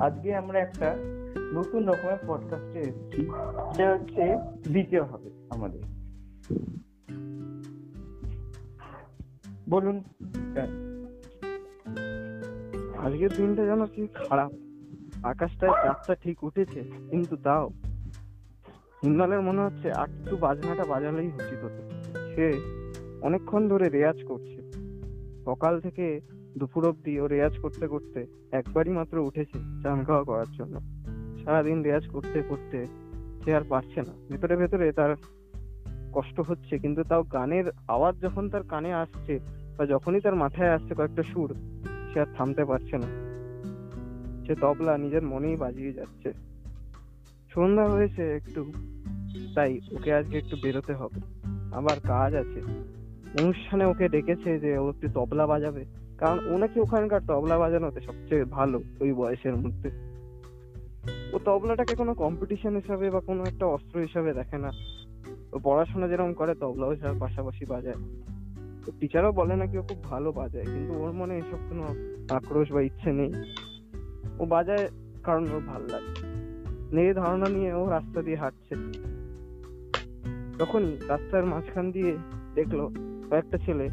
আজকে আমরা একটা নতুন রকমের পডকাস্টে এসেছি। সেটা হচ্ছে দ্বিতীয় হবে আমাদের। বলুন আজকের দিনটা যেন কি খারাপ। আকাশটায় চাঁদটা ঠিক উঠেছে, কিন্তু তাও। হিন্দালের মনে হচ্ছে একটু বাজনাটা বাজালেই উচিত হতো সে অনেকক্ষণ ধরে রেয়াজ করছে। সকাল থেকে দুপুর অবধি ও রেয়াজ করতে করতে একবারই মাত্র উঠেছে চান খাওয়া করার জন্য। সারাদিন রেয়াজ করতে করতে সে আর পারছে না। ভেতরে ভেতরে তার কষ্ট হচ্ছে, কিন্তু তাও গানের আওয়াজ যখন তার কানে আসছে বা যখনই তার মাথায় আসছে কয়েকটা সুর, সে আর থামতে পারছে না। সে তবলা নিজের মনেই বাজিয়ে যাচ্ছে। সন্ধ্যা হয়েছে একটু, তাই ওকে আজকে একটু বেরোতে হবে। আবার কাজ আছে। অনুষ্ঠানে ওকে ডেকেছে যে ও একটু তবলা বাজাবে। কারণ ও নাকি ওখানকার তবলা বাজানোতে সবচেয়ে ভালো ওই বয়সের মধ্যে। ও তবলাটাকে কোনো কম্পিটিশন হিসাবে বা কোনো একটা অস্ত্র হিসাবে দেখে না। ও পড়াশোনা যেরকম করে, তবলাও সেটার পাশাপাশি বাজায়। তো টিচারও বলে নাকি ও খুব ভালো বাজায়, কিন্তু ওর মনে এসব কোনো আক্রোশ বা ইচ্ছে নেই। ও বাজায় কারণ ওর ভালো লাগে। এই ধারণা নিয়ে ও রাস্তা দিয়ে হাঁটছে। তখনই রাস্তার মাঝখান দিয়ে দেখল কয়েকটা ছেলে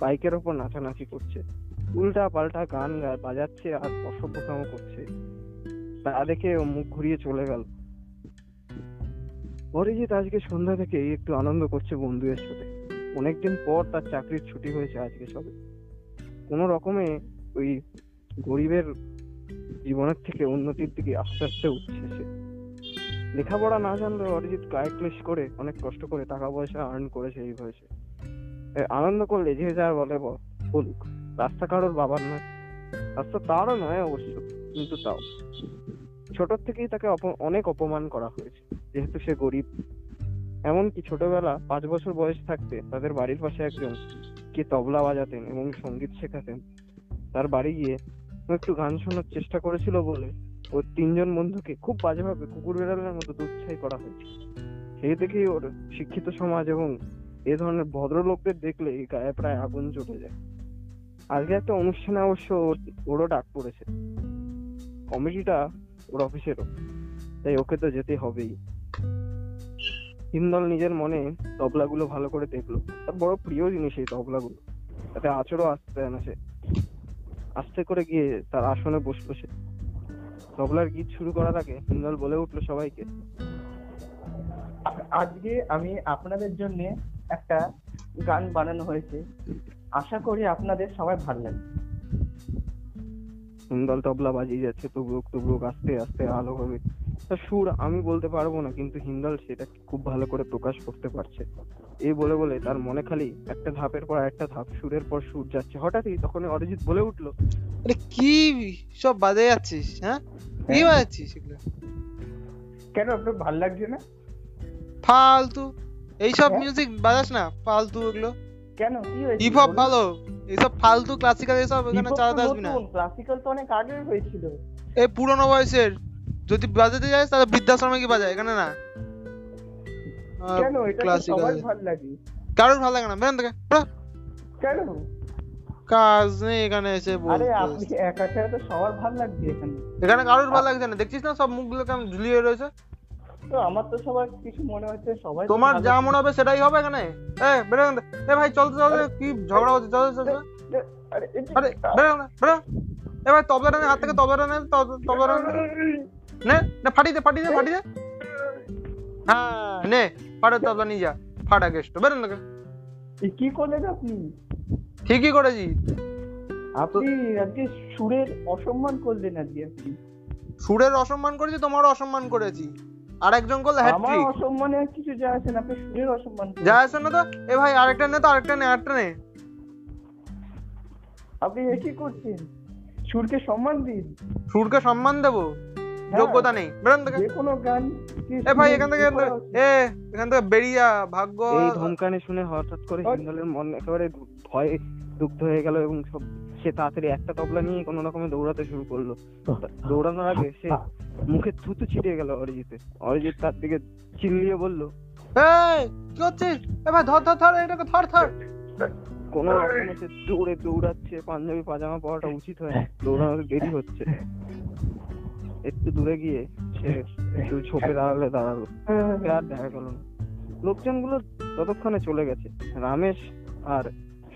বাইকের ওপর নাচানাচি করছে। উল্টা পাল্টা গান বাজাচ্ছে আর অসভ্যতম করছে। তা দেখে ও মুখ ঘুরিয়ে চলে গেল। অরিজিৎ আজকে সন্ধ্যা থেকে একটু আনন্দ করছে বন্ধুদের সাথে। অনেকদিন পর তার চাকরির ছুটি হয়েছে আজকে সবে। কোনো রকমে ওই গরিবের জীবনের থেকে উন্নতির দিকে আস্তে আস্তে উঠছে সে। লেখাপড়া না জানলেও অরিজিৎ ক্লেশ করে অনেক কষ্ট করে টাকা পয়সা আর্ন করেছে এই বয়সে। আনন্দ করলে যে যার বলে, বলুক। রাস্তা কারোর বাবার নয়। রাস্তা তারও নয় অবশ্য, কিন্তু তাও। ছোট থেকেই তাকে অনেক অপমান করা হয়েছে, যেহেতু সে গরিব। এমনকি ছোটবেলা পাঁচ বছর বয়স থাকতে তাদের বাড়ির পাশে একজন কে তবলা বাজাতেন এবং সংগীত শেখাতেন। তার বাড়ি গিয়ে একটু গান শোনার চেষ্টা করেছিল বলে ওর তিনজন বন্ধুকে খুব বাজেভাবে কুকুর বেড়ালের মতো দুচ্ছাই করা হয়েছে। সেই দেখেই ওর শিক্ষিত সমাজ এবং এ ধরনের ভদ্রলোকদের দেখলে গায়ে প্রায় আগুন জ্বলে যায়। আজকে একটা অনুষ্ঠানে অবশ্য ওর- ওরও ডাক পড়েছে। কমিটিটা ওর অফিসেরও। তাই ওকে তো যেতে হবেই। হিন্দল নিজের মনে তবলাগুলো ভালো করে দেখল। তার বড় প্রিয় জিনিস এই তবলাগুলো। তাতে আচরও আসতে দেয় না সে আস্তে করে গিয়ে তার আসনে বসল সে। তবলার গীত শুরু করার আগে হিন্দল বলে উঠল সবাইকে, আজকে আমি আপনাদের জন্য একটা গান বানানো হয়েছে। আশা করি আপনাদের সবাই ভালো লাগবে। হিন্দল তবলা বাজিয়ে যাচ্ছে তুবরুক তুবরুক আস্তে আস্তে আলো হবে। তার সুর আমি বলতে পারব না কিন্তু হিন্দল সেটা খুব ভালো করে প্রকাশ করতে পারছে। এই বলে বলে তার মনে খালি একটা ধাপের পর একটা ধাপ সুরের পর সুর যাচ্ছে। হঠাৎই তখন অরিজিৎ বলে উঠল আরে কি সব বাজে যাচ্ছিস হ্যাঁ? কি হ্যাঁ। বাজাচ্ছিস এগুলো? কেন আপনার ভালো লাগছে না? ফালতু। এইসব হ্যাঁ? মিউজিক বাজাস না ফালতু এগুলো। কেন? কি হয়েছে হিপ হপ ভালো। এইসব ফালতু ক্লাসিক্যাল এসব এখানে চালাতে আসবি না। ক্লাসিক্যাল তো অনেক আগে হয়েছিল। এই পুরোনো বয়সের যদি বাজাতে যাস তাহলে বৃদ্ধাশ্রমে কি বাজায় এখানে না। কেন? এটা সবার ভালো লাগে। কারোর ভালো লাগে না থেকে কেন? কাজ নেই এখানে এসে আরে আপনি একা তো সবার ভালো এখানে। এখানে কারোর ভালো লাগছে না দেখছিস না সব মুখগুলো কেমন ঝুলিয়ে রয়েছে? তো আমার তো সবার কিছু মনে হচ্ছে সবাই তোমার যা মনে হবে সেটাই হবে এখানে। এ বেরো এ ভাই চলতে চলতে কি ঝগড়া হচ্ছে? চল চল চল। আরে এই যে- আরে বেরো বেরো। এ ভাই তবলাটা হাত থেকে তবলাটা নে তবলাটা নে নে নে ফাটিয়ে দে ফাটিয়ে দে ফাটিয়ে দে। হ্যাঁ নে ফাটা তবলা নিয়ে যা। ফাটা থেকে। এ কি করলেন আপনি? ঠিকই করেছি। আপনি আজকে সুরের অসম্মান করলেন আজকে আপনি। সুরের অসম্মান করেছি তোমার অসম্মান করেছি। আমার অসম্মানে আর কিছু যায় আসে না আপনি সুরের অসম্মান করলেন। যা আছে না তো? এ ভাই আরেকটা নে তো আরেকটা নে আরেকটা নে। আপনি এ কি করছেন? সুরকে সম্মান দিন। সুরকে সম্মান দেবো? হ্যাঁ, যোগ্যতা নেই। বেরোন থেকে যে কোনো গান এ ভাই এখান থেকে এ এখান থেকে বেরিয়ে ভাগ্য। এই ধমকানি শুনে হঠাৎ করে হিন্দলের মন একেবারে ভয়ে দুগ্ধ হয়ে গেল এবং সব সে তাড়াতাড়ি একটা তবলা নিয়ে কোনো রকমে দৌড়াতে শুরু করল। দৌড়ানোর আগে সে মুখে থুতু ছিটিয়ে গেল অরিজিতে। অরিজিৎ তার দিকে চিল্লিয়ে বলল এই কি হচ্ছিস এ ভাই ধর ধর ধর এটাকে ধর ধর। কোনো রকমে সে দৌড়ে দৌড়াচ্ছে পাঞ্জাবি পাজামা পরাটা উচিত হয়। দৌড়ানোর দেরি হচ্ছে। একটু দূরে গিয়ে সে একটু ছোপের আড়ালে দাঁড়াল। আর দেখা গেল না। লোকজনগুলো ততক্ষণে চলে গেছে। রামেশ আর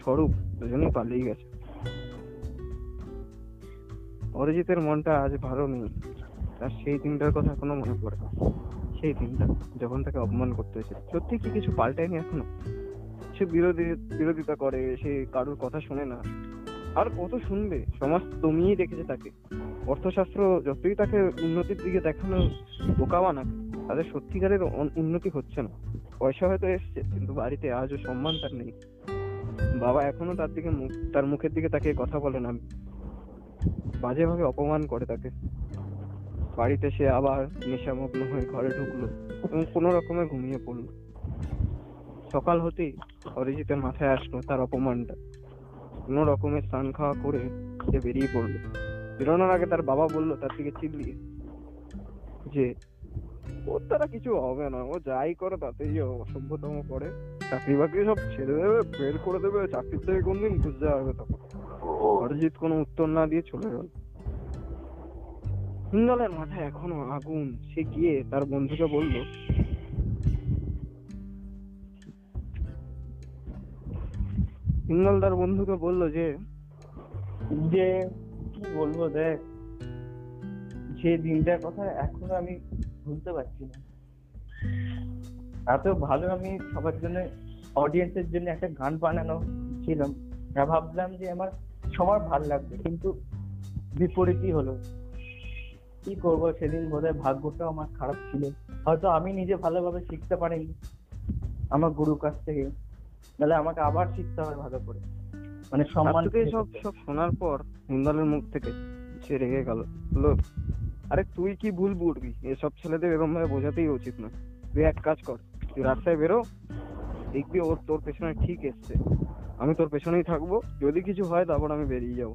স্বরূপ দুজনেই পালিয়ে গেছে। অরিজিতের মনটা আজ ভালো নেই। তার সেই দিনটার কথা এখনও মনে পড়ে সেই দিনটা যখন তাকে অপমান করতে হয়েছে, সত্যি কি কিছু পাল্টায়নি এখনও? সে বিরোধী, বিরোধিতা করে, সে কারোর কথা শোনে না। আর কত শুনবে? সমাজ দমিয়ে রেখেছে তাকে। অর্থশাস্ত্র যতই তাকে উন্নতির দিকে দেখানো বোকা বানাক, তাদের সত্যিকারের উন- উন্নতি হচ্ছে না। পয়সা হয়তো এসছে, কিন্তু বাড়িতে আজও সম্মান তার নেই। বাবা এখনও তার দিকে মুখ, তার মুখের দিকে তাকে কথা বলে না। বাজেভাবে অপমান করে তাকে। বাড়িতে সে আবার নেশামগ্ন হয়ে ঘরে ঢুকলো এবং কোনো রকমে ঘুমিয়ে পড়ল। সকাল হতেই অরিজিতের মাথায় আসলো তার অপমানটা। কোনো রকমে স্নান খাওয়া করে সে বেরিয়ে পড়ল। বেরোনোর আগে তার বাবা বলল, তার দিকে চিল্লিয়ে যে, ওর দ্বারা কিছু হবে না, ও যাই করে তাতেই অসভ্যতম করে। চাকরি বাকরি সব ছেড়ে দেবে, বের করে দেবে, চাকরির থেকে কোনদিন বুঝতে পারবে তখন? অরিজিৎ কোনো উত্তর না দিয়ে চলে গেল। হিন্দলের মাথায় এখনও আগুন। সে গিয়ে তার বন্ধুকে বলল হিন্দল তার বন্ধুকে বলল যে যে কি বলব দেখ যে দিনটার কথা এখনও আমি ভুলতে পারছি না। এত ভালো আমি সবার জন্য অডিয়েন্সের জন্য একটা গান বানানো ছিলাম। ভাবলাম যে আমার সবার ভালো লাগবে কিন্তু বিপরীতই হলো। কি করব সেদিন বোধহয় ভাগ্যটাও আমার খারাপ ছিল। হয়তো আমি নিজে ভালোভাবে শিখতে পারিনি আমার গুরুর কাছ থেকে। নাহলে আমাকে আবার শিখতে হবে ভালো করে। মানে সম্মান সব সব শোনার পর হিন্দলের মুখ থেকে সে রেগে গেল। বলল আরে তুই কি ভুল বুঝবি? এসব ছেলেদের এরকম ভাবে বোঝাতেই উচিত না তুই এক কাজ কর তুই রাস্তায় বেরো দেখবি ওর তোর পেছনে ঠিক এসছে। আমি তোর পেছনেই থাকব। যদি কিছু হয় তারপর আমি বেরিয়ে যাব।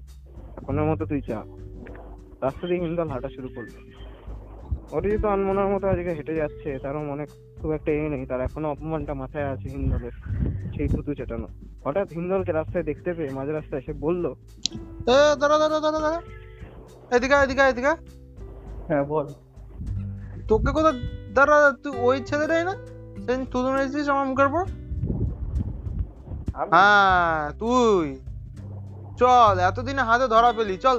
এখনের মতো তুই চা। রাস্তা দিয়ে হিন্দল হাঁটা শুরু করল। অরিজিৎ আনমনার মতো আজকে হেঁটে যাচ্ছে তারও মনে খুব একটা এ নেই। তার এখনও অপমানটা মাথায় আছে হিন্দলের সেই থুতু চেটানো। হঠাৎ হিন্দলকে রাস্তায় দেখতে পেয়ে মাঝ রাস্তায় এসে বলল এ দাঁড়া দাঁড়া দাঁড়া দাঁড়া। এদিকে এদিকে এদিকে হ্যাঁ বল। তোকে কোথা দাঁড়া তুই ওই ছেলেটাই না? সেদিন তুই মেরেছিস আমার মুখের আমি- হ্যাঁ তুই। চল এতদিনে হাতে ধরা পেলি চল।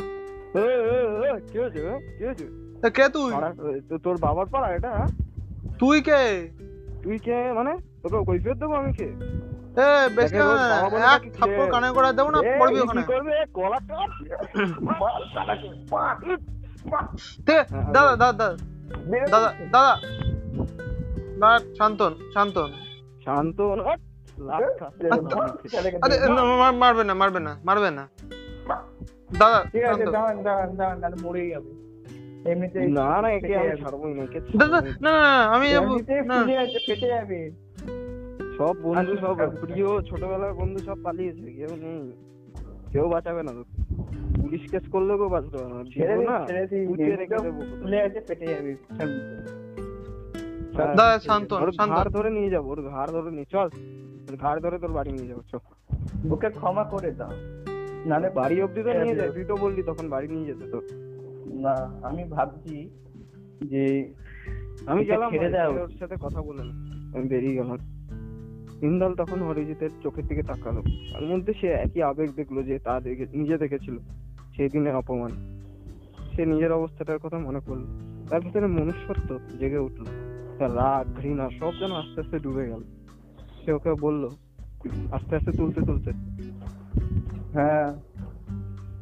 কি হয়েছে কি হয়েছে কে তুই? তোর বাবার পাড়া এটা হ্যাঁ? তুই কে? তুই কে মানে? তোকে কৈফিয়ত দেবো আমি কে? এ বেশ এক থাপ্পড় কানে করে দেবো না পড়বি ওখানে। করবে? গলা কাট। আছে? হ্যাঁ, দাদা দাদা দাদা। দাদা। দাদা শান্তন শান্তন। শান্ত আরে মা- মারবে না মারবে না মারবে না। দাদা ঠিক আছে শান্ত। দাঁড়ান দাঁড়ান দাঁড়ান মরেই যাবে। এমনিতে না না একে আমি ফেটে না একে দাদা না। না না না, আমি যাব এমনিতে না। ফুলে আছে ফেটে যাবে। সব বন্ধু সব। প্রিয় ছোটবেলার বন্ধু সব পালিয়েছে কেউ নেই। কেউ বাঁচাবে না তোকে। পুলিশ কেস করলেও কেউ বাঁচতে পারবে না ছেড়ে দেবো দিন, না। ছেড়ে রেখে দেবো ফুলে আছে ফেটে যাবে হ্যাঁ, দাদা শান্তন ওর ঘাড় ধরে নিয়ে যাব ওর ঘাড় ধরে নিয়ে চল। ঘাড় ধরে তোর বাড়ি নিয়ে যাব চল ওকে ক্ষমা করে দাও। নালে বাড়ি অব্দি তো নিয়ে দেবো। যায় তুই তো বললি তখন বাড়ি নিয়ে যেতে তো। না আমি ভাবছি যে আমি গেলাম ওর সাথে কথা বলে না। আমি বেরিয়ে গেলাম। ইন্দাল তখন অরিজিতের চোখের দিকে তাকালো। তার মধ্যে সে একই আবেগ দেখল যে তা দেখে নিজে দেখেছিল। সেই দিনের অপমান। সে নিজের অবস্থাটার কথা মনে করল। তার ভিতরে মনুষ্যত্ব জেগে উঠল। তার রাগ ঘৃণা সব যেন আস্তে আস্তে ডুবে গেল। সে ওকে বলল আস্তে আস্তে তুলতে তুলতে। হ্যাঁ।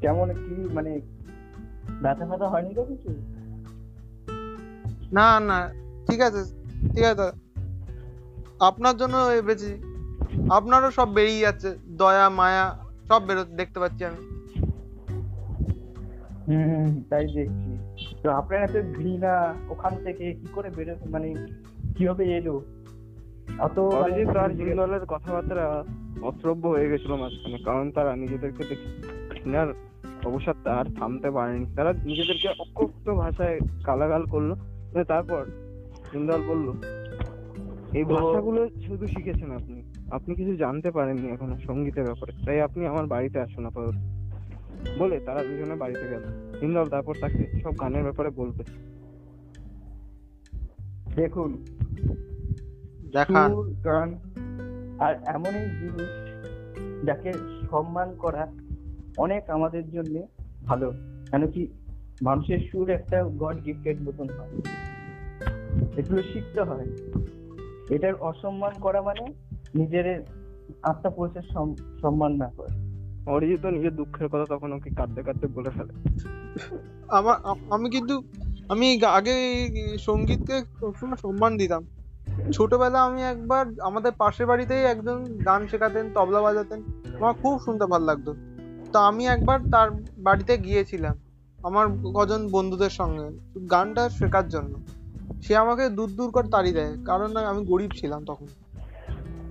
কেমন কি মানে ব্যথা ব্যথা হয়নি তো কিছু? না না ঠিক আছে ঠিক আছে আপনার জন্য এ আপনারও সব বেরিয়ে যাচ্ছে দয়া মায়া সব বেরো দেখতে পাচ্ছি আমি। হুম তাই দেখছি। তো আপনার এত ঘৃণা ওখান থেকে কি করে বেরো মানে কীভাবে এলো? অত মানে অরিজিৎ আর জিন্দলের কথাবার্তা অশ্রব্য হয়ে গেছিল মাঝখানে কারণ তারা নিজেদেরকে দেখে ঘৃণার অবসাদটা আর থামতে পারেনি। তারা নিজেদেরকে অকথ্য ভাষায় গালাগাল করল তারপর জিন্দল বলল এই ভাষাগুলো শুধু শিখেছেন আপনি। আপনি কিছু জানতে পারেননি এখনও সঙ্গীতের ব্যাপারে তাই আপনি আমার বাড়িতে আসুন আপাতত। বলে তারা দুজনে বাড়িতে গেল। হিন্দল তারপর তাকে সব গানের ব্যাপারে বলবে। দেখুন দেখান গান আর এমনই জিনিস যাকে সম্মান করা অনেক আমাদের জন্য ভালো। কেন কি মানুষের সুর একটা গড গিফটেড মতন হয়। এগুলো শিখতে হয়। এটার অসম্মান করা মানে নিজের আত্মপরিচয় সম্মান না করা। অরিজিৎ তো নিজের দুঃখের কথা তখন ওকে কাঁদতে কাঁদতে বলে ফেলে। আমার আমি কিন্তু আমি আগে সঙ্গীতকে সবসময় সম্মান দিতাম। ছোটবেলা আমি একবার আমাদের পাশের বাড়িতেই একজন গান শেখাতেন তবলা বাজাতেন। আমার খুব শুনতে ভালো লাগতো। তো আমি একবার তার বাড়িতে গিয়েছিলাম আমার কজন বন্ধুদের সঙ্গে গানটা শেখার জন্য। সে আমাকে দূর দূর করে তাড়িয়ে দেয় কারণ আমি গরিব ছিলাম তখন।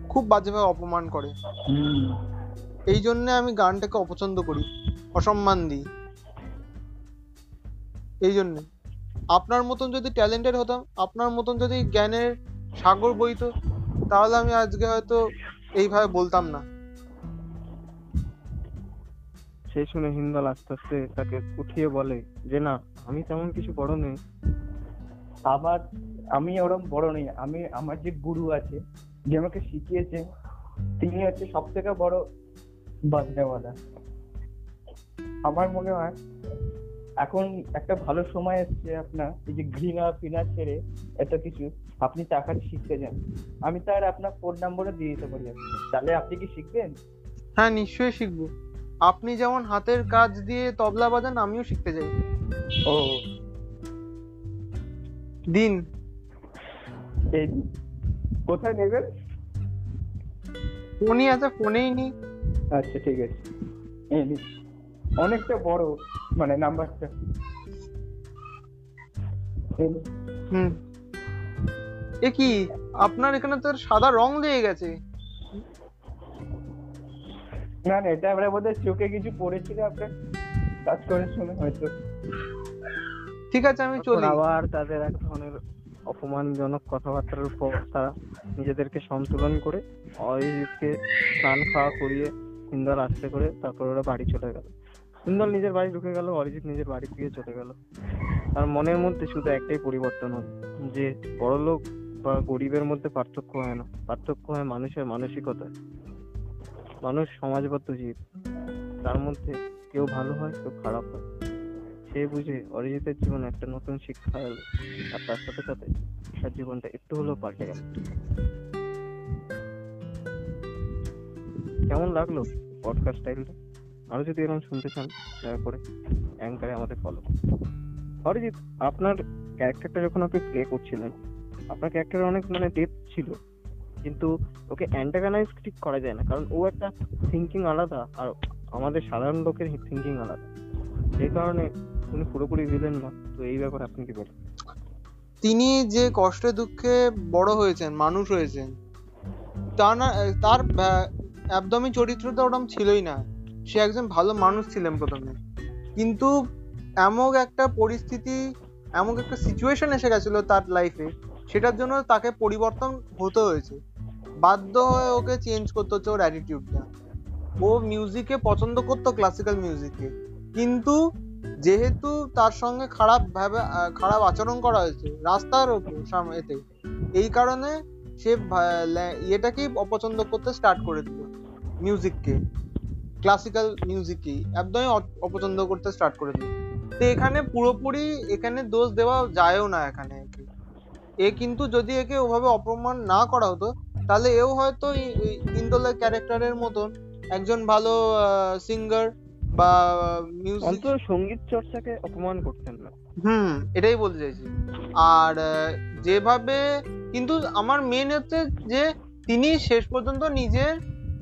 খুব বাজেভাবে অপমান করে। এই জন্য আমি গানটাকে অপছন্দ করি অসম্মান দিই। এই জন্য। আপনার মতন যদি ট্যালেন্টেড হতাম আপনার মতন যদি জ্ঞানের সাগর বইতো তাহলে আমি আজকে হয়তো এইভাবে বলতাম না। সেই শুনে হিন্দল আস্তে আস্তে তাকে উঠিয়ে বলে, যে না, আমি তেমন কিছু বড় নেই। আমার, আমি ওরকম বড় নেই। আমি, আমার যে গুরু আছে, যে আমাকে শিখিয়েছে, তিনি হচ্ছে সব থেকে বড় বাজনাওয়ালা। আমার মনে হয় এখন একটা ভালো সময় এসছে আপনার এই যে ঘৃণা ফিনা ছেড়ে এত কিছু আপনি টাকা শিখতে যান। আমি তার আপনার ফোন নম্বরও দিয়ে দিতে পারি তাহলে আপনি কি শিখবেন? হ্যাঁ নিশ্চয়ই শিখব। আপনি যেমন হাতের কাজ দিয়ে তবলা বাজান আমিও শিখতে চাই ও। দিন। এই কোথায় নেবেন? ফোনই আছে ফোনেই নি আচ্ছা ঠিক আছে। এই। অনেকটা বড় মানে নাম্বারটা। হুম। এ কি আপনার এখানে তো সাদা রং লেগে গেছে। না না এটা আমরা বোধহয় চোখে কিছু পড়েছিল আপনার কাজ করে শুনে হয়তো। ঠিক আছে আমি চলি। আবার তাদের এক ধরনের অপমানজনক কথাবার্তার উপর তারা নিজেদেরকে সন্তুলন করে অরিজিৎকে স্নান খাওয়া করিয়ে হিন্দল আসতে করে তারপর ওরা বাড়ি চলে গেল। হিন্দল নিজের বাড়ি ঢুকে গেল, অরিজিৎ নিজের বাড়ি দিয়ে চলে গেল। তার মনের মধ্যে শুধু একটাই পরিবর্তন হলো, যে বড়লোক বা গরিবের মধ্যে পার্থক্য হয় না। পার্থক্য হয় মানুষের মানসিকতা মানুষ সমাজবদ্ধ জীব। তার মধ্যে কেউ ভালো হয়, কেউ খারাপ হয়। সে বুঝে অরিজিতের জীবনে একটা নতুন শিক্ষা এলো। আর তার সাথে সাথে তার জীবনটা একটু হলেও পাল্টে গেল। কেমন লাগল পডকাস্ট স্টাইলটা আরও যদি এরকম শুনতে চান, দয়া করে অ্যাঙ্কারে আমাদের ফলো অরিজিৎ আপনার ক্যারেক্টারটা যখন আপনি প্লে করছিলেন, আপনার ক্যারেক্টারে অনেক মানে ডেপথ ছিল, কিন্তু ওকে অ্যান্টাগানাইজ ঠিক করা যায় না, কারণ ও একটা থিঙ্কিং আলাদা আর আমাদের সাধারণ লোকের থিঙ্কিং আলাদা। সেই কারণে উনি পুরোপুরি ভিলেন না, তো এই ব্যাপারে আপনি কি বলেন? তিনি যে কষ্টে দুঃখে বড় হয়েছেন, মানুষ হয়েছেন, তা না, তার একদমই চরিত্রটা ওরকম ছিলই না। সে একজন ভালো মানুষ ছিলেন প্রথমে। কিন্তু এমন একটা পরিস্থিতি, এমন একটা সিচুয়েশন এসে গেছিল তার লাইফে সেটার জন্য তাকে পরিবর্তন হতে হয়েছে। বাধ্য হয়ে ওকে চেঞ্জ করতে হচ্ছে ওর অ্যাটিটিউডটা ও মিউজিকে পছন্দ করতো ক্লাসিক্যাল মিউজিককে কিন্তু যেহেতু তার সঙ্গে খারাপ ভাবে খারাপ আচরণ করা হয়েছে রাস্তার এতে, এই কারণে সে ইয়েটাকেই অপছন্দ করতে স্টার্ট করে দিল মিউজিককে ক্লাসিক্যাল মিউজিকই একদমই অপছন্দ করতে স্টার্ট করে দিল। তো এখানে পুরোপুরি এখানে দোষ দেওয়া যায়ও না এখানে এ কিন্তু যদি একে ওভাবে অপমান না করা হতো তাহলে এও হয়তো ইন্দোলের ক্যারেক্টারের মতন একজন ভালো সিঙ্গার বা মিউজিক সংগীত চর্চাকে অপমান করতেন না। হুম এটাই বলতে চাইছি। আর যেভাবে কিন্তু আমার মেন হচ্ছে যে তিনি শেষ পর্যন্ত নিজের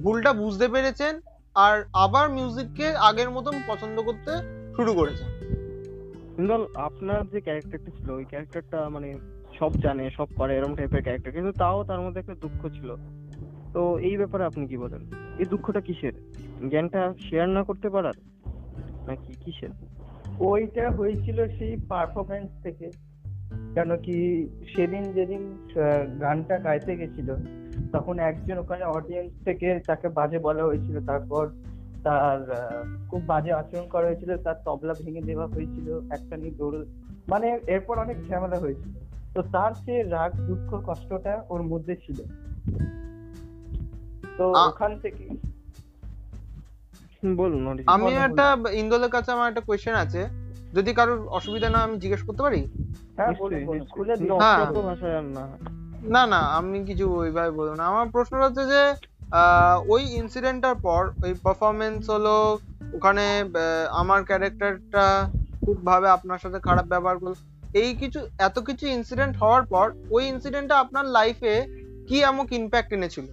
ভুলটা বুঝতে পেরেছেন আর আবার মিউজিককে আগের মতন পছন্দ করতে শুরু করেছেন কিন্তু আপনার যে ক্যারেক্টারটা ছিল ওই ক্যারেক্টারটা মানে সব জানে সব পারে এরকম টাইপের ক্যারেক্টার কিন্তু তাও তার মধ্যে একটা দুঃখ ছিল। তো এই ব্যাপারে আপনি কি বলেন? এই দুঃখটা কিসের? জ্ঞানটা শেয়ার না করতে পারার? নাকি কিসের? ওইটা হয়েছিল সেই পারফরমেন্স থেকে। কেন কি সেদিন যেদিন গানটা গাইতে গেছিল তখন একজন ওখানে অডিয়েন্স থেকে তাকে বাজে বলা হয়েছিল। তারপর তার খুব বাজে আচরণ করা হয়েছিল। তার তবলা ভেঙে দেওয়া হয়েছিল একটা নিয়ে দৌড় মানে এরপর অনেক ঝামেলা হয়েছিল। তো তার সে রাগ দুঃখ কষ্টটা ওর মধ্যে ছিল। তো ওখান থেকে বলুন আমি একটা ইন্দোলের কাছে আমার একটা কোয়েশ্চেন আছে। যদি কারোর অসুবিধা না আমি জিজ্ঞেস করতে পারি? হ্যাঁ বলুন, খুলে দিন হ্যাঁ। ভাষায় না। না না, আমি কিছু ওইভাবে বলব না। আমার প্রশ্নটা হচ্ছে যে ওই ইনসিডেন্টটার পর, ওই পারফরমেন্স হলো, ওখানে আমার ক্যারেক্টারটা খুব ভাবে আপনার সাথে খারাপ ব্যবহার করল, এই কিছু, এত কিছু ইনসিডেন্ট হওয়ার পর, ওই ইনসিডেন্টটা আপনার লাইফে কি এমন ইম্প্যাক্ট এনেছিল?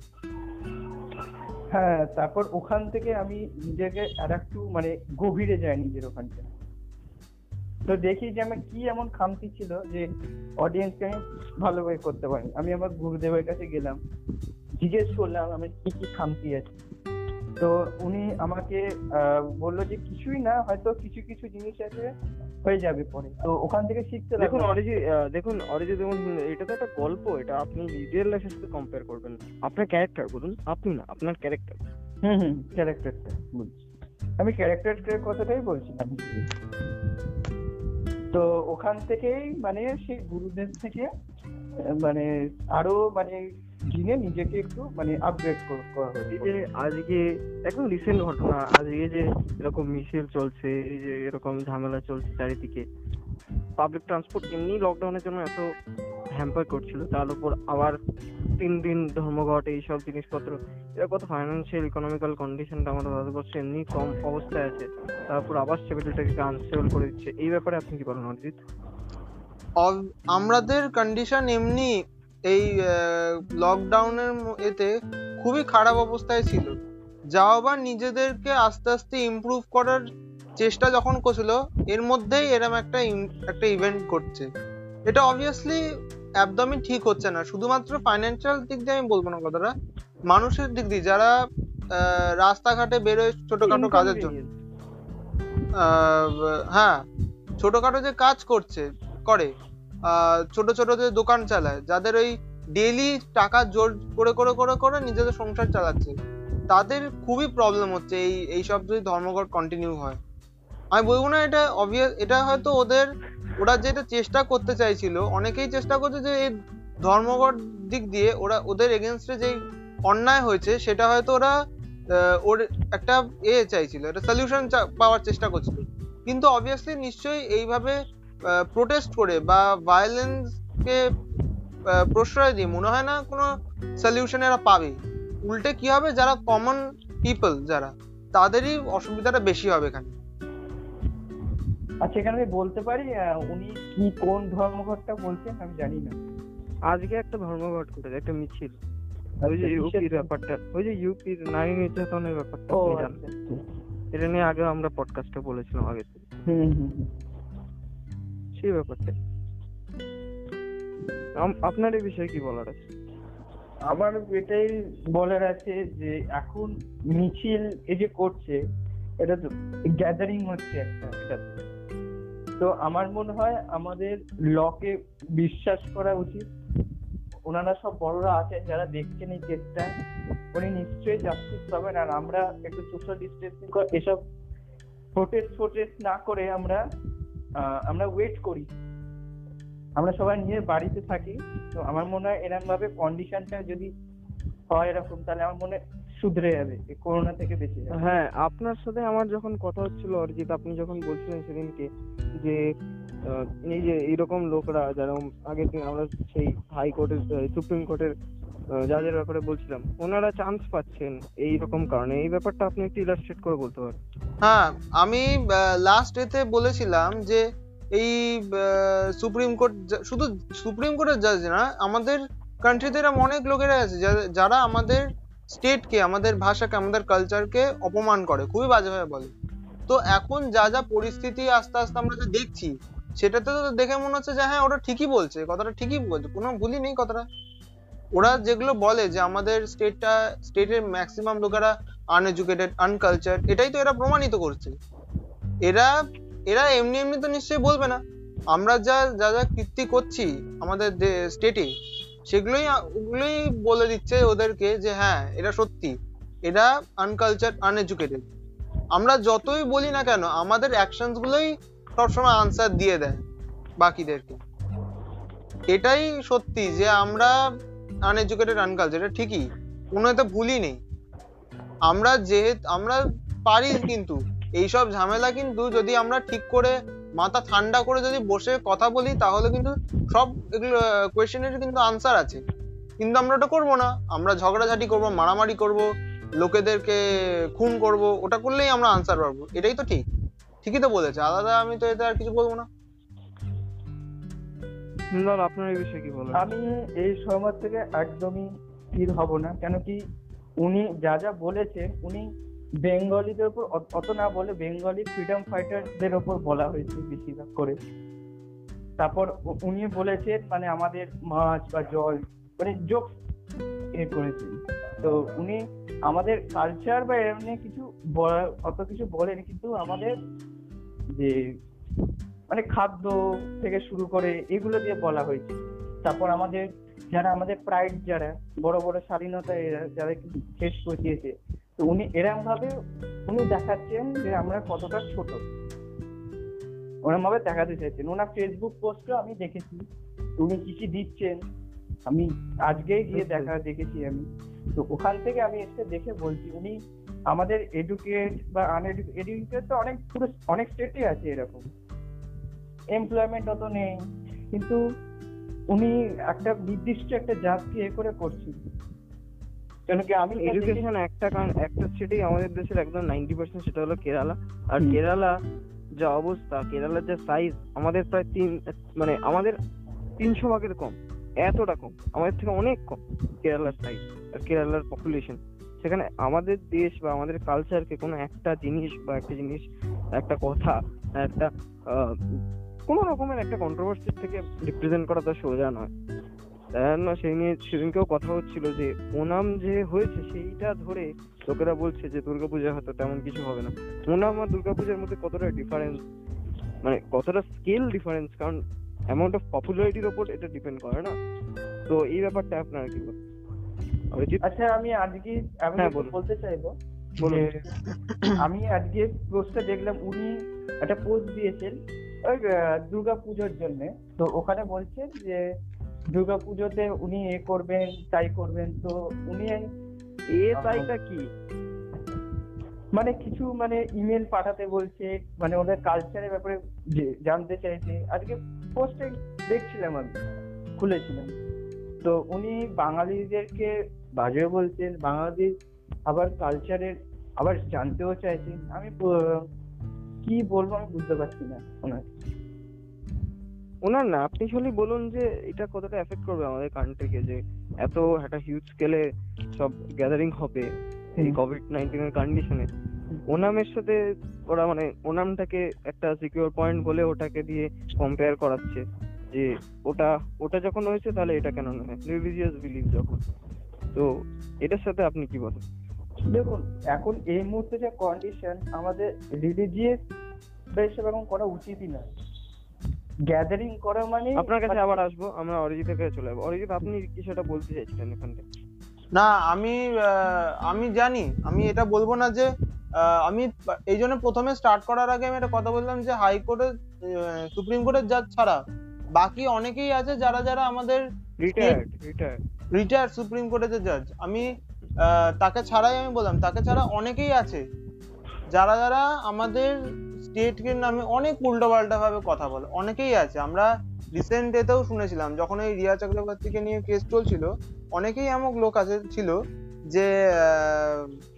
হ্যাঁ তারপর ওখান থেকে আমি নিজেকে আর একটু মানে গভীরে যাই নিজের ওখানটা। তো দেখি যে আমার কি এমন খামতি ছিল যে অডিয়েন্সকে আমি ভালোভাবে করতে পারিনি। আমি আমার গুরুদেবের কাছে গেলাম জিজ্ঞেস করলাম আমার কি কি খামতি আছে? তো উনি আমাকে বলল যে কিছুই না হয়তো কিছু কিছু জিনিস আছে হয়ে যাবে পরে। তো ওখান থেকে শিখতে দেখুন অরিজিৎ দেখুন অরিজিৎ দেখুন এটা তো একটা গল্প এটা আপনি রিয়েল লাইফের সাথে কম্পেয়ার করবেন আপনার ক্যারেক্টার বলুন আপনি না আপনার ক্যারেক্টার হুম হুম ক্যারেক্টারটা বলছি। আমি ক্যারেক্টারের কথাটাই বলছিলাম তো ওখান থেকেই মানে সেই গুরুদেব থেকে মানে আরও মানে জিনে নিজেকে একটু মানে আপগ্রেড করা যে আজকে একদম রিসেন্ট ঘটনা, আজকে যে এরকম মিছিল চলছে, এই যে এরকম ঝামেলা চলছে চারিদিকে পাবলিক ট্রান্সপোর্ট এমনি লকডাউনের জন্য এত হ্যাম্পার করছিল। তার উপর আবার তিন দিন ধর্মঘট, এইসব জিনিসপত্র। এরা কত ফাইন্যান্সিয়াল ইকোনমিক্যাল কন্ডিশনটা আমাদের ভারতবর্ষে এমনি কম অবস্থায় আছে। তারপর আবার স্টেবিলিটাকে আনস্টেবল করে দিচ্ছে। এই ব্যাপারে আপনি কি বলেন অরিজিৎ আমাদের কন্ডিশন এমনি এই লকডাউনের এতে খুবই খারাপ অবস্থায় ছিল। যাও আবার নিজেদেরকে আস্তে আস্তে ইমপ্রুভ করার চেষ্টা যখন করছিল, এর মধ্যেই এরম একটা একটা ইভেন্ট করছে। এটা অবভিয়াসলি একদমই ঠিক হচ্ছে না। শুধুমাত্র ফাইন্যান্সিয়াল দিক দিয়ে আমি বলব না কথাটা। মানুষের দিক দিয়ে যারা রাস্তাঘাটে বেরোয় ছোটখাটো কাজের জন্য। হ্যাঁ ছোটখাটো যে কাজ করছে করে ছোট ছোট যে দোকান চালায় যাদের ওই ডেইলি টাকা জোর করে করে করে করে নিজেদের সংসার চালাচ্ছে তাদের খুবই প্রবলেম হচ্ছে এই এই সব যদি ধর্মঘট কন্টিনিউ হয়। আমি বলব না এটা অবভিয়াস এটা হয়তো ওদের ওরা যেটা চেষ্টা করতে চাইছিল, অনেকেই চেষ্টা করছে যে এই ধর্মঘট দিক দিয়ে ওরা, ওদের এগেনস্টে যে অন্যায় হয়েছে, সেটা হয়তো ওরা ওর একটা এ চাইছিল, একটা সলিউশন পাওয়ার চেষ্টা করছিল। কিন্তু অবভিয়াসলি নিশ্চয়ই এইভাবে প্রোটেস্ট করে বা ভায়োলেন্সকে প্রশ্রয় দিয়ে মনে হয় না কোনো সলিউশন এরা পাবে। উল্টে কি হবে? যারা কমন পিপল যারা, তাদেরই অসুবিধাটা বেশি হবে এখানে। আচ্ছা এখানে আমি বলতে পারি উনি কি কোন ধর্মঘটটা বলছেন আমি জানি না। আজকে একটা ধর্মঘট করেছে একটা মিছিল। ওই যে আচ্ছা, ইউপির ব্যাপারটা ওই যে ইউপির নারী নির্যাতনের ব্যাপারটা আচ্ছা আচ্ছা। এটা নিয়ে আগে আমরা পডকাস্টে বলেছিলাম আগে। সেই ব্যাপারটা। আপনার এই বিষয়ে কি বলার আছে? আমার এটাই বলার আছে যে এখন মিছিল এই যে করছে এটা তো গ্যাদারিং হচ্ছে একটা এটা তো আমার মনে হয় আমাদের লকে বিশ্বাস করা উচিত। ওনারা সব বড়রা আছেন, যারা দেখছেন এই কেসটা উনি নিশ্চয়ই জাস্টিস পাবেন। আর আমরা একটু সোশ্যাল ডিস্টেন্সিং এসব প্রোটেস্ট ফোটেস্ট না করে আমরা আমরা ওয়েট করি। আমরা সবাই নিয়ে বাড়িতে থাকি। তো আমার মনে হয় এরকম ভাবে কন্ডিশনটা যদি হয় এরকম, তাহলে আমার মনে হয় শুধরে যাবে এই করোনা থেকে বেঁচে যাবে। হ্যাঁ আপনার সাথে আমার যখন কথা হচ্ছিল অরিজিৎ আপনি যখন বলছিলেন সেদিনকে যে আহ, এই যে এইরকম লোকরা যারা আগের দিন আমরা সেই হাইকোর্টের সুপ্রিম কোর্টের জাজের ব্যাপারে বলছিলাম ওনারা চান্স পাচ্ছেন এই রকম কারণে। এই ব্যাপারটা আপনি একটু ইলাস্ট্রেট করে বলতে পারেন। হ্যাঁ আমি লাস্ট এতে বলেছিলাম যে এই সুপ্রিম কোর্ট শুধু সুপ্রিম কোর্টের জাজ না আমাদের কান্ট্রিতে এরকম অনেক লোকেরা আছে যারা আমাদের স্টেটকে আমাদের ভাষাকে, আমাদের কালচারকে অপমান করে, খুবই বাজেভাবে বলে। তো এখন যা যা পরিস্থিতি আস্তে আস্তে আমরা যে দেখছি, সেটাতে তো দেখে মনে হচ্ছে যে হ্যাঁ ওরা ঠিকই বলছে, কথাটা ঠিকই বলছে, কোনো ভুলই নেই কথাটা। ওরা যেগুলো বলে যে, আমাদের স্টেটটা স্টেটের ম্যাক্সিমাম লোকেরা আনএডুকেটেড আনকালচার এটাই তো এরা প্রমাণিত করছে। এরা এরা এমনি এমনি তো নিশ্চয়ই বলবে না। আমরা যা যা যা কীর্তি করছি আমাদের স্টেটে সেগুলোই ওগুলোই বলে দিচ্ছে ওদেরকে যে হ্যাঁ এটা সত্যি। এটা আনকালচার আনএডুকেটেড আমরা যতই বলি না কেন, আমাদের অ্যাকশনস গুলোই সবসময় আনসার দিয়ে দেয় বাকিদেরকে। এটাই সত্যি যে আমরা আনএডুকেটেড আনকালচার এটা ঠিকই। কোনো এতে ভুলই নেই। আমরা যেহেতু, আমরা পারি কিন্তু। এইসব ঝামেলা কিন্তু যদি আমরা ঠিক করে মাথা ঠান্ডা করে যদি বসে কথা বলি তাহলে কিন্তু সব এগুলো কোয়েশ্চেনের কিন্তু আনসার আছে। কিন্তু আমরা ওটা করব না। আমরা ঝগড়াঝাটি করব মারামারি করব লোকেদেরকে খুন করব ওটা করলেই আমরা আনসার পাবো। এটাই তো ঠিক। ঠিকই তো বলেছে। আলাদা আমি তো এতে আর কিছু বলব না। আপনার এই বিষয়ে কি বলেন? আমি এই সহমত থেকে একদমই স্থির হব না। কেন কি উনি যা যা বলেছে উনি বেঙ্গলিদের উপর, অত- না বলে বেঙ্গলি ফ্রিডম ফাইটারদের ওপর বলা হয়েছে বেশিরভাগ করে। তারপর উনি বলেছে মানে আমাদের মাছ বা জল মানে জোক এ করেছেন। তো উনি আমাদের কালচার বা এমনি কিছু অত কিছু বলেন, কিন্তু আমাদের যে মানে খাদ্য থেকে শুরু করে এগুলো দিয়ে বলা হয়েছে। তারপর আমাদের, যারা আমাদের প্রাইড যারা বড় বড় স্বাধীনতা যারা শেষ পৌঁছিয়েছে তো উনি এরকম ভাবে উনি দেখাচ্ছেন যে আমরা কতটা ছোট। ওরকম ভাবে দেখাতে চাইছেন। ওনার ফেসবুক পোস্টও আমি দেখেছি। উনি কি কি দিচ্ছেন। আমি আজকেই গিয়ে দেখা দেখেছি আমি। তো ওখান থেকে আমি এসে দেখে বলছি উনি আমাদের এডুকেট বা আনএডুকেটেড তো অনেক পুরো অনেক স্টেটে আছে এরকম। এমপ্লয়মেন্ট অত নেই। কিন্তু উনি একটা নির্দিষ্ট একটা জাতকে এ করে করছেন। কেন কি আমি এডুকেশন একটা কারণ একটা স্টেটেই আমাদের দেশের একদম নাইনটি পার্সেন্ট সেটা হলো কেরালা। আর কেরালা যা অবস্থা কেরালার যা সাইজ আমাদের প্রায় তিন মানে আমাদের তিনশো ভাগের কম এতটা কম আমাদের থেকে অনেক কম কেরালার সাইজ আর কেরালার পপুলেশন সেখানে আমাদের দেশ বা আমাদের কালচারকে কোনো একটা জিনিস বা একটা জিনিস একটা কথা একটা আহ, কোনো রকমের একটা কন্ট্রোভার্সির থেকে রিপ্রেজেন্ট করা তো সোজা নয়। জন্য সেই নিয়ে সেদিনকেও কথা হচ্ছিল যে ওনাম যে হয়েছে সেইটা ধরে লোকেরা বলছে যে দুর্গাপূজা হয়তো তেমন কিছু হবে না ওনাম আর দুর্গাপূজার মধ্যে কতটা ডিফারেন্স মানে কতটা স্কেল ডিফারেন্স কারণ অ্যামাউন্ট অফ পপুলারিটির ওপর এটা ডিপেন্ড করে না তো এই ব্যাপারটা আপনার কি আচ্ছা আমি আজকে আমি হ্যাঁ। বলতে চাইব। আমি আজকে পোস্টটা দেখলাম উনি একটা পোস্ট দিয়েছেন ওই দুর্গা পুজোর জন্য তো ওখানে বলছেন যে দুর্গা পুজোতে উনি এ করবেন তাই করবেন। তো উনি এ তাইটা কি? মানে কিছু মানে ইমেল পাঠাতে বলছে মানে ওদের কালচারের ব্যাপারে জানতে চাইছে। আজকে পোস্টে দেখছিলাম আমি খুলেছিলাম। তো উনি বাঙালিদেরকে বাজে বলছেন বাঙালি আবার কালচারের আবার জানতেও চাইছেন। আমি কি বলব আমি বুঝতে পারছি না ওনার ওনার না আপনি খালি বলুন যে এটা কতটা এফেক্ট করবে আমাদের কান্ট্রিকে যে এত একটা হিউজ স্কেলে সব গ্যাদারিং হবে এই কোভিড নাইন্টিনের কন্ডিশনে ওনামের সাথে ওরা মানে ওনামটাকে একটা সিকিউর পয়েন্ট বলে ওটাকে দিয়ে কম্পেয়ার করাচ্ছে যে ওটা ওটা যখন হয়েছে তাহলে এটা কেন নয়? রিলিজিয়াস বিলিভ যখন। তো এটার সাথে আপনি কি বলেন? দেখুন এখন এই মুহূর্তে যে কন্ডিশন আমাদের রিলিজিয়াস হিসেবে এখন করা উচিতই নয়। গ্যাদারিং করা মানে আপনার কাছে আবার আসব আমরা অরিজিতের কাছে চলে যাব। অরিজিৎ আপনি কি সেটা বলতে চাইছিলেন এখান থেকে? না আমি আহ, আমি জানি আমি এটা বলব না যে আহ, আমি এই জন্য প্রথমে স্টার্ট করার আগে আমি একটা কথা বললাম যে হাইকোর্টের সুপ্রিম কোর্টের জাজ ছাড়া বাকি অনেকেই আছে যারা যারা আমাদের রিটায়ার্ড রিটায়ার্ড রিটায়ার সুপ্রিম কোর্টের যে জাজ আমি আহ, তাকে ছাড়াই আমি বললাম তাকে ছাড়া অনেকেই আছে যারা যারা আমাদের স্টেটকে নামে অনেক উল্টো পাল্টা ভাবে কথা বলে। অনেকেই আছে, আমরা রিসেন্ট এতেও শুনেছিলাম, যখন এই রিয়া চক্রবর্তীকে নিয়ে কেস চলছিল, অনেকেই এমন লোক আছে ছিল যে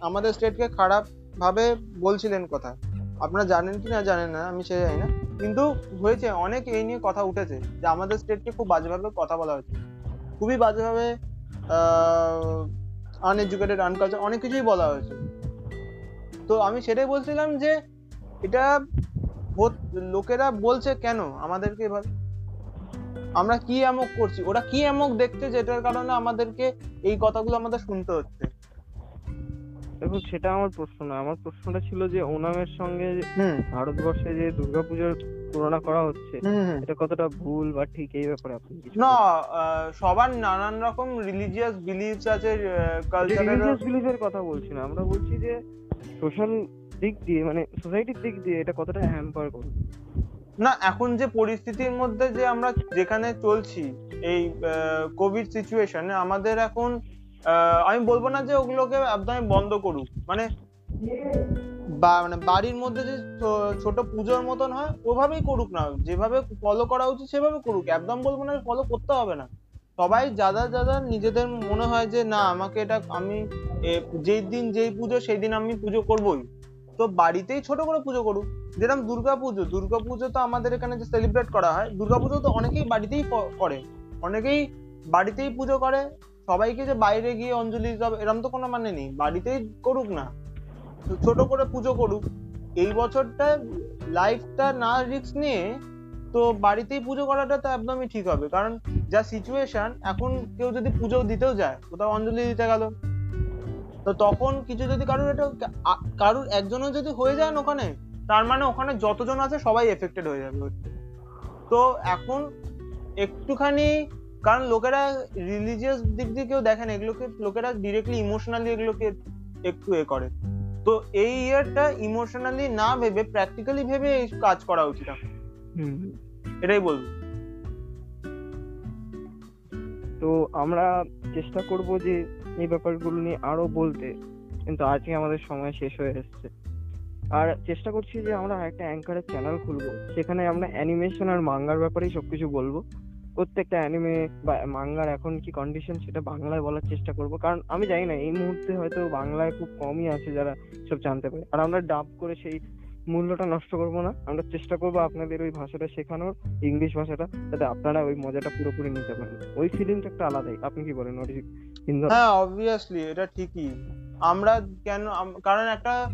আমাদের স্টেটকে খারাপ ভাবে বলছিলেন কথা। আপনারা জানেন কি না জানেন না, আমি সে জানি না। কিন্তু হয়েছে, অনেক এই নিয়ে কথা উঠেছে যে, আমাদের স্টেটকে খুব বাজেভাবে কথা বলা হয়েছে। খুবই বাজেভাবে আনএডুকেটেড আনকালচার অনেক কিছুই বলা হয়েছে। তো আমি সেটাই বলছিলাম যে এটা লোকেরা বলছে কেন? আমাদেরকে এভাবে আমরা কি এমক করছি? ওরা কি এমক দেখছে যেটার কারণে আমাদেরকে এই কথাগুলো আমাদের শুনতে হচ্ছে? দেখুন সেটা আমার প্রশ্ন না আমার প্রশ্নটা ছিল যে ওনামের সঙ্গে ভারতবর্ষে যে দুর্গাপূজার তুলনা করা হচ্ছে এটা কতটা ভুল বা ঠিক এই ব্যাপারে আপনি না সবার নানান রকম রিলিজিয়াস বিলিফস আছে কালচারাল রিলিজিয়াস বিলিফের কথা বলছি না। আমরা বলছি যে সোশ্যাল দিক দিয়ে মানে সোসাইটির দিক দিয়ে এটা কতটা হ্যাম্পার করবে? না, এখন যে পরিস্থিতির মধ্যে যে আমরা যেখানে চলছি, এই কোভিড সিচুয়েশনে আমাদের এখন আমি বলব না যে ওগুলোকে একদমই বন্ধ করুক। মানে বা মানে বাড়ির মধ্যে যে ছোট পুজোর মতন হয়, ওভাবেই করুক না। যেভাবে ফলো করা উচিত, সেভাবে করুক। একদম বলব না ফলো করতে হবে না। সবাই যারা যারা নিজেদের মনে হয় যে, না, আমাকে এটা আমি যেই দিন যেই পুজো, সেই দিন আমি পুজো করবোই। তো বাড়িতেই ছোট করে পুজো করুক। যেরকম দুর্গা পুজো দুর্গা পুজো তো আমাদের এখানে যে সেলিব্রেট করা হয়, দুর্গা পুজো তো অনেকেই বাড়িতেই করে। অনেকেই বাড়িতেই পুজো করে, সবাইকে যে বাইরে গিয়ে অঞ্জলি দিতে এরকম তো কোনো মানে নেই। বাড়িতেই করুক না। ছোট করে পুজো করুক। এই বছরটা লাইফটা না রিস্ক নিয়ে তো বাড়িতেই পুজো করাটা তো একদমই ঠিক হবে। কারণ যা সিচুয়েশন এখন কেউ যদি পুজো দিতেও যায়, কোথাও অঞ্জলি দিতে গেল তো তখন কিছু যদি কারোর এটা কারোর একজনও যদি হয়ে যায় ওখানে তার মানে ওখানে যতজন আছে সবাই এফেক্টেড হয়ে যাবে। তো এখন একটুখানি কারণ লোকেরা রিলিজিয়াস দিক দিয়ে কেউ দেখে না এগুলোকে লোকেরা ডিরেক্টলি ইমোশনালি এগুলোকে একটু এ করে। তো এই ইয়ারটা ইমোশনালি না ভেবে প্র্যাকটিক্যালি ভেবে এই কাজ করা উচিত এটাই বলব। তো আমরা চেষ্টা করব যে এই ব্যাপারগুলো নিয়ে আরও বলতে, কিন্তু আজকে আমাদের সময় শেষ হয়ে এসেছে। আর চেষ্টা করছি যে আমরা একটা অ্যাঙ্কারের চ্যানেল খুলবো, সেখানে আমরা অ্যানিমেশন আর মাঙ্গার ব্যাপারেই সবকিছু বলব। প্রত্যেকটা অ্যানিমে বা মাঙ্গার এখন কি কন্ডিশন সেটা বাংলায় বলার চেষ্টা করব, কারণ আমি জানি না, এই মুহূর্তে হয়তো বাংলায় খুব কমই আছে যারা সব জানতে পারে। আর আমরা ডাব করে সেই মূল্যটা নষ্ট করব না। আমরা চেষ্টা করব আপনাদের ওই ভাষাটা শেখানোর, ইংলিশ ভাষাটা, যাতে আপনারা ওই মজাটা পুরোপুরি নিতে পারেন। ওই ফিলিংটা একটা আলাদাই। আপনি কি বলেন, অরিজিৎ? হ্যাঁ অবভিয়াসলি এটা ঠিকই। আমরা কেন কারণ একটা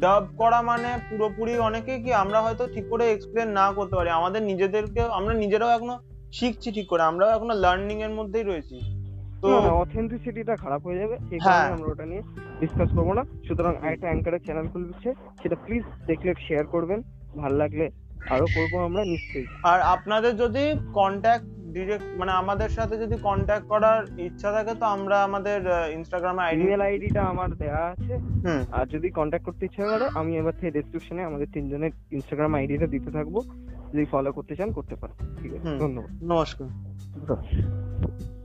ডাব করা মানে পুরোপুরি অনেকে কি আমরা হয়তো ঠিক করে এক্সপ্লেন না করতে পারি। আমাদের নিজেদেরকে আমরা নিজেরাও এখনও শিখছি ঠিক করে। আমরাও এখনও লার্নিং এর মধ্যেই রয়েছি। তো অথেন্টিসিটিটা খারাপ হয়ে যাবে এই হ্যাঁ। কারণে আমরা ওটা নিয়ে ডিসকাস করব না। সুতরাং আরেকটা অ্যাঙ্কারের চ্যানেল খুলছে সেটা প্লিজ দেখলে শেয়ার করবেন ভালো লাগলে আরও করব আমরা নিশ্চয়ই। আর আপনাদের যদি কন্ট্যাক্ট ডিরেক্ট মানে আমাদের সাথে যদি কন্ট্যাক্ট করার ইচ্ছা থাকে তো আমরা আমাদের ইনস্টাগ্রামে আইডি ইমেল আইডিটা আমার দেওয়া আছে। হুম। আর যদি কন্ট্যাক্ট করতে ইচ্ছা করে আমি এবার থেকে ডেসক্রিপশনে আমাদের তিনজনের ইনস্টাগ্রাম আইডিটা দিতে থাকব। যদি ফলো করতে চান করতে পারেন। ঠিক আছে ধন্যবাদ। নমস্কার।